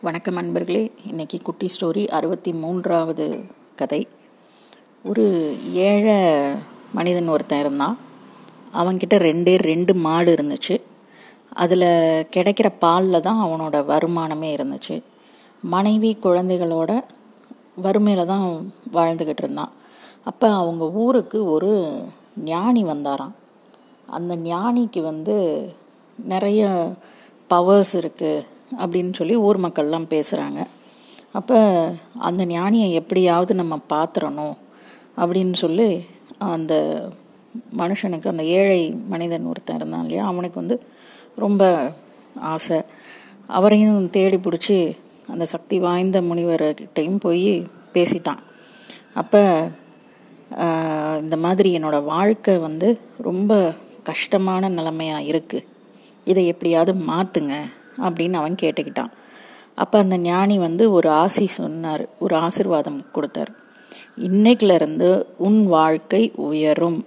வணக்கம் அன்பர்களே. இன்னைக்கு குட்டி ஸ்டோரி அறுபத்தி மூன்றாவது கதை. ஒரு ஏழை மனிதன் ஒருத்தன் இருந்தான். அவன்கிட்ட ரெண்டே ரெண்டு மாடு இருந்துச்சு. அதில் கிடைக்கிற பாலில் தான் அவனோட வருமானமே இருந்துச்சு. மனைவி குழந்தைகளோட வறுமையில் தான் வாழ்ந்துக்கிட்டு இருந்தான். அப்போ அவங்க ஊருக்கு ஒரு ஞானி வந்தாராம். அந்த ஞானிக்கு வந்து நிறைய பவர்ஸ் இருக்குது அப்படின்னு சொல்லி ஊர் மக்கள்லாம் பேசுகிறாங்க அப்போ அந்த ஞானியை எப்படியாவது நம்ம பாத்திரணும் அப்படின்னு சொல்லி அந்த மனுஷனுக்கு அந்த ஏழை மனிதன் ஒருத்தன் இருந்தான் இல்லையா அவனுக்கு வந்து ரொம்ப ஆசை. அவரையும் தேடி பிடிச்சி அந்த சக்தி வாய்ந்த முனிவர்கிட்டையும் போய் பேசிட்டான். அப்போ இந்த மாதிரி என்னோடய வாழ்க்கை வந்து ரொம்ப கஷ்டமான நிலமையாக இருக்குது இதை எப்படியாவது மாற்றுங்க அப்படின்னு அவன் கேட்டுக்கிட்டான். அப்போ அந்த ஞானி வந்து ஒரு ஆசி சொன்னார் ஒரு ஆசிர்வாதம் கொடுத்தார். இன்னைக்கிலிருந்து உன் வாழ்க்கை உயரும்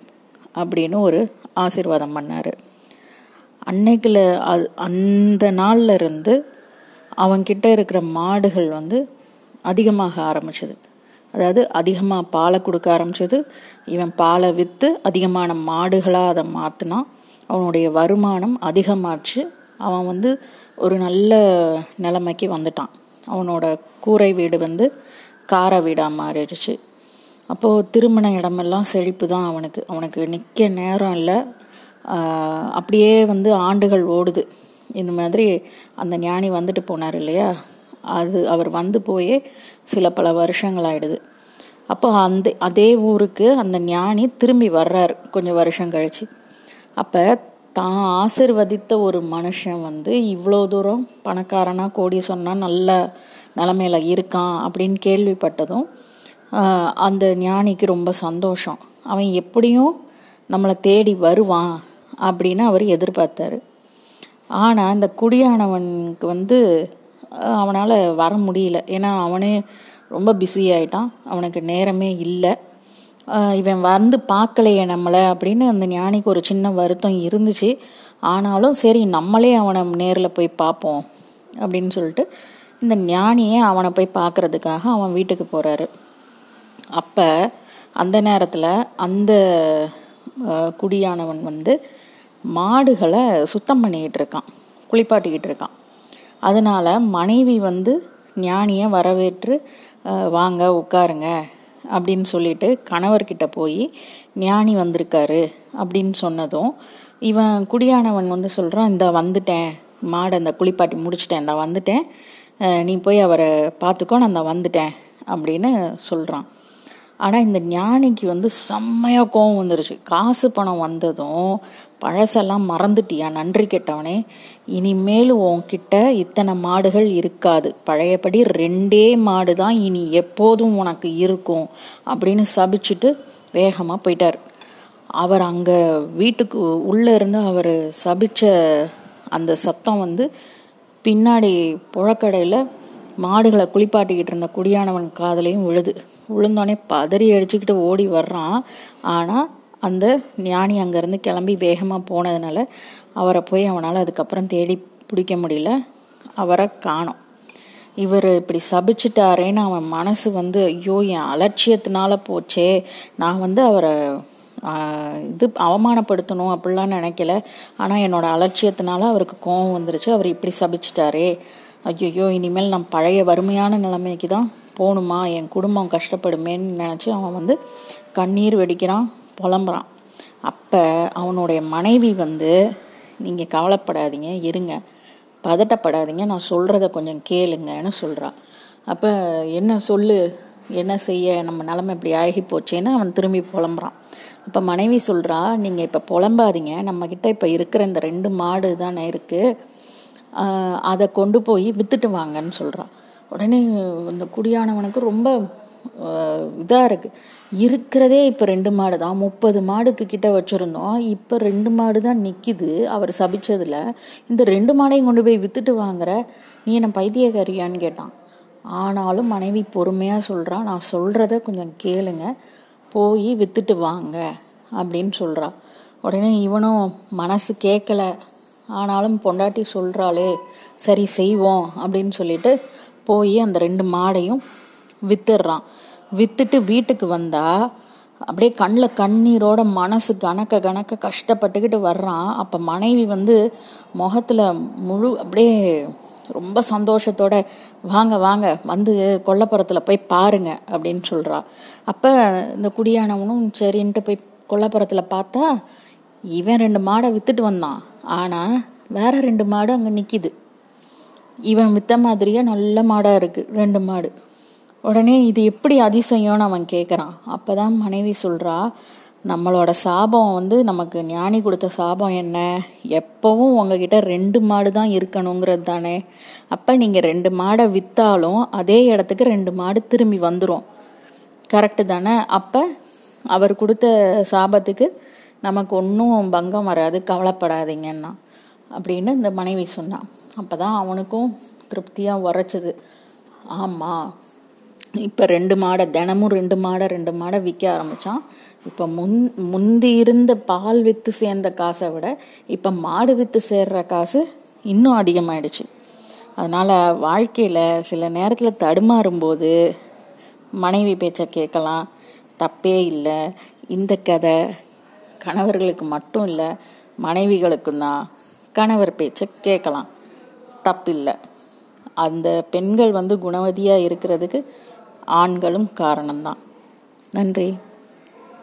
அப்படின்னு ஒரு ஆசிர்வாதம் பண்ணார். அன்னைக்கில் அது அந்த நாளில் இருந்து அவன்கிட்ட இருக்கிற மாடுகள் வந்து அதிகமாக ஆரம்பிச்சது. அதாவது அதிகமாக பாலை கொடுக்க ஆரம்பிச்சது. இவன் பாலை விற்று அதிகமான மாடுகளாக அதை மாற்றினான் அவனுடைய வருமானம் அதிகமாச்சு. அவன் வந்து ஒரு நல்ல நிலைமைக்கு வந்துட்டான். அவனோட கூரை வீடு வந்து கார வீடாக மாறிடுச்சு. அப்போது திருமண இடமெல்லாம் செழிப்பு தான் அவனுக்கு. அவனுக்கு நிற்க நேரம் இல்லை. அப்படியே வந்து ஆண்டுகள் ஓடுது. இந்த மாதிரி அந்த ஞானி வந்துட்டு போனார் இல்லையா? அது அவர் வந்து போயே சில பல வருஷங்கள் ஆயிடுது அப்போ அந்த அதே ஊருக்கு அந்த ஞானி திரும்பி வர்றார் கொஞ்சம் வருஷம் கழிச்சு. அப்போ தான் ஆசிர்வதித்த ஒரு மனுஷன் வந்து இவ்வளோ தூரம் பணக்காரனா கோடி சொன்னால் நல்ல நிலமையில இருக்கான் அப்படின்னு கேள்விப்பட்டதும் அந்த ஞானிக்கு ரொம்ப சந்தோஷம். அவன் எப்படியும் நம்மளை தேடி வருவான் அப்படின்னு அவர் எதிர்பார்த்தாரு. ஆனால் இந்த குடியானவனுக்கு வந்து அவனால் வர முடியல. ஏன்னா அவனே ரொம்ப பிஸி ஆயிட்டான். அவனுக்கு நேரமே இல்லை. இவன் வந்து பார்க்கலையே நம்மளை அப்படின்னு அந்த ஞானிக்கு ஒரு சின்ன வருத்தம் இருந்துச்சு. ஆனாலும் சரி நம்மளே அவனை நேரில் போய் பார்ப்போம் அப்படின்னு சொல்லிட்டு இந்த ஞானியை அவனை போய் பார்க்கறதுக்காக அவன் வீட்டுக்கு போகிறாரு அப்போ அந்த நேரத்தில் அந்த குடியானவன் வந்து மாடுகளை சுத்தம் பண்ணிக்கிட்டு இருக்கான் குளிப்பாட்டிக்கிட்டு இருக்கான். அதனால் மனைவி வந்து ஞானியை வரவேற்று வாங்க உட்காருங்க அப்படின்னு சொல்லிட்டு கணவர்கிட்ட போய் ஞானி வந்திருக்காரு அப்படின்னு சொன்னதும் இவன் குடியானவன் வந்து சொல்கிறான் இந்த வந்துட்டேன் மாடை அந்த குளிப்பாட்டி முடிச்சிட்டேன் இந்த வந்துட்டேன் நீ போய் அவரை பார்த்துக்கோ நான் இந்த வந்துட்டேன் அப்படின்னு சொல்கிறான் ஆனால் இந்த ஞானிக்கு வந்து செம்மையாக கோவம் வந்துருச்சு. காசு பணம் வந்ததும் பழசெல்லாம் மறந்துட்டியா? நன்றி கெட்டவனே. இனிமேல் உன்கிட்ட இத்தனை மாடுகள் இருக்காது. பழையபடி ரெண்டே மாடு தான் இனி எப்போதும் உனக்கு இருக்கும் அப்படின்னு சபிச்சுட்டு வேகமாக போயிட்டார். அவர் அங்கே வீட்டுக்கு உள்ளே இருந்து அவர் சபிச்ச அந்த சத்தம் வந்து பின்னாடி புழக்கடையில் மாடுகளை குளிப்பாட்டிக்கிட்டு இருந்த குடியானவன் காதலையும் விழுது. விழுந்தோடனே பதறி அடிச்சுக்கிட்டு ஓடி வர்றான். ஆனால் அந்த ஞானி அங்கேருந்து கிளம்பி வேகமாக போனதுனால அவரை போய் அவனால் அதுக்கப்புறம் தேடி பிடிக்க முடியல. அவரை காணும். இவர் இப்படி சபிச்சிட்டாரேன்னு அவன் மனசு வந்து ஐயோ என் அலட்சியத்தினால போச்சே. நான் வந்து அவரை இது அவமானப்படுத்தணும் அப்படிலாம் நினைக்கல. ஆனால் என்னோட அலட்சியத்தினால அவருக்கு கோபம் வந்துருச்சு. அவர் இப்படி சபிச்சிட்டாரே. ஐயோ இனிமேல் நான் பழைய வறுமையான நிலைமைக்கு தான் போகணுமா என் குடும்பம் கஷ்டப்படுமேன்னு நினச்சி அவன் வந்து கண்ணீர் வெடிக்கிறான் புலம்புறான். அப்போ அவனுடைய மனைவி வந்து நீங்கள் கவலைப்படாதீங்க இருங்க. பதட்டப்படாதீங்க நான் சொல்கிறத கொஞ்சம் கேளுங்கன்னு சொல்கிறான் அப்போ என்ன சொல்லு? என்ன செய்ய? நம்ம நிலமை இப்படி ஆகி போச்சேன்னு அவன் திரும்பி புலம்புறான். அப்போ மனைவி சொல்கிறா நீங்கள் இப்போ புலம்பாதீங்க. நம்மக்கிட்ட இப்போ இருக்கிற இந்த ரெண்டு மாடு தானே இருக்குது அதை கொண்டு போய் விற்றுட்டு வாங்கன்னு சொல்கிறான் உடனே இந்த குடியானவனுக்கு ரொம்ப இதாக இருக்குது இருக்கிறதே இப்போ ரெண்டு மாடு தான் முப்பது மாடுக்கு கிட்ட வச்சுருந்தோம். இப்போ ரெண்டு மாடு தான் நிற்கிது அவர் சபிச்சதில் இந்த ரெண்டு மாடையும் கொண்டு போய் விற்றுட்டு வாங்குற நீ என்ன பைத்தியக்காரியான்னு கேட்டான். ஆனாலும் மனைவி பொறுமையாக சொல்கிறான் நான் சொல்கிறத கொஞ்சம் கேளுங்க. போய் விற்றுட்டு வாங்க அப்படின்னு சொல்கிறான் உடனே இவனும் மனசு கேட்கல ஆனாலும் பொண்டாட்டி சொல்கிறாளே சரி செய்வோம் அப்படின்னு சொல்லிட்டு போய் அந்த ரெண்டு மாடையும் வித்துடுறான். வித்துட்டு வீட்டுக்கு வந்தா அப்படியே கண்ணில் கண்ணீரோட மனசு கணக்க கணக்க கஷ்டப்பட்டுக்கிட்டு வர்றான். அப்போ மனைவி வந்து முகத்தில் முழு அப்படியே ரொம்ப சந்தோஷத்தோட வாங்க வாங்க வந்து கொல்லப்புறத்தில் போய் பாருங்க அப்படின்னு சொல்கிறா அப்போ இந்த குடியானவனும் சரின்ட்டு போய் கொல்லப்புறத்தில் பார்த்தா இவன் ரெண்டு மாடை வித்துட்டு வந்தான். ஆனால் வேற ரெண்டு மாடு அங்கே நிற்கிது இவன் வித்த மாதிரியே நல்ல மாடாக இருக்குது ரெண்டு மாடு. உடனே இது எப்படி அதிசயம்னு அவன் கேட்குறான் அப்போ தான் மனைவி சொல்கிறா நம்மளோட சாபம் வந்து நமக்கு ஞானி கொடுத்த சாபம் என்ன? எப்போவும் உங்ககிட்ட ரெண்டு மாடு தான் இருக்கணுங்கிறது தானே. அப்போ நீங்கள் ரெண்டு மாடை விற்றாலும் அதே இடத்துக்கு ரெண்டு மாடு திரும்பி வந்துடும் கரெக்டு தானே? அப்போ அவர் கொடுத்த சாபத்துக்கு நமக்கு ஒன்றும் பங்கம் வராது கவலைப்படாதீங்கன்னா அப்படின்னு இந்த மனைவி சொன்னான். அப்போ தான் அவனுக்கும் திருப்தியாக உரைச்சிது. ஆமாம் இப்போ ரெண்டு மாடை தினமும் ரெண்டு மாடை ரெண்டு மாடை விற்க ஆரம்பித்தான் இப்போ முன் முந்தி இருந்த பால் விற்று சேர்ந்த காசை விட இப்போ மாடு விற்று சேர்ற காசு இன்னும் அதிகமாயிடுச்சு. அதனால் வாழ்க்கையில் சில நேரத்தில் தடுமாறும்போது மனைவி பேச்சை கேட்கலாம். தப்பே இல்லை. இந்த கதை கணவர்களுக்கு மட்டும் இல்லை மனைவிகளுக்கும் தான் கணவர் பேச்சை கேட்கலாம். தப்பில்லை. அந்த பெண்கள் வந்து குணவதியாக இருக்கிறதுக்கு ஆண்களும் காரணம்தான். நன்றி.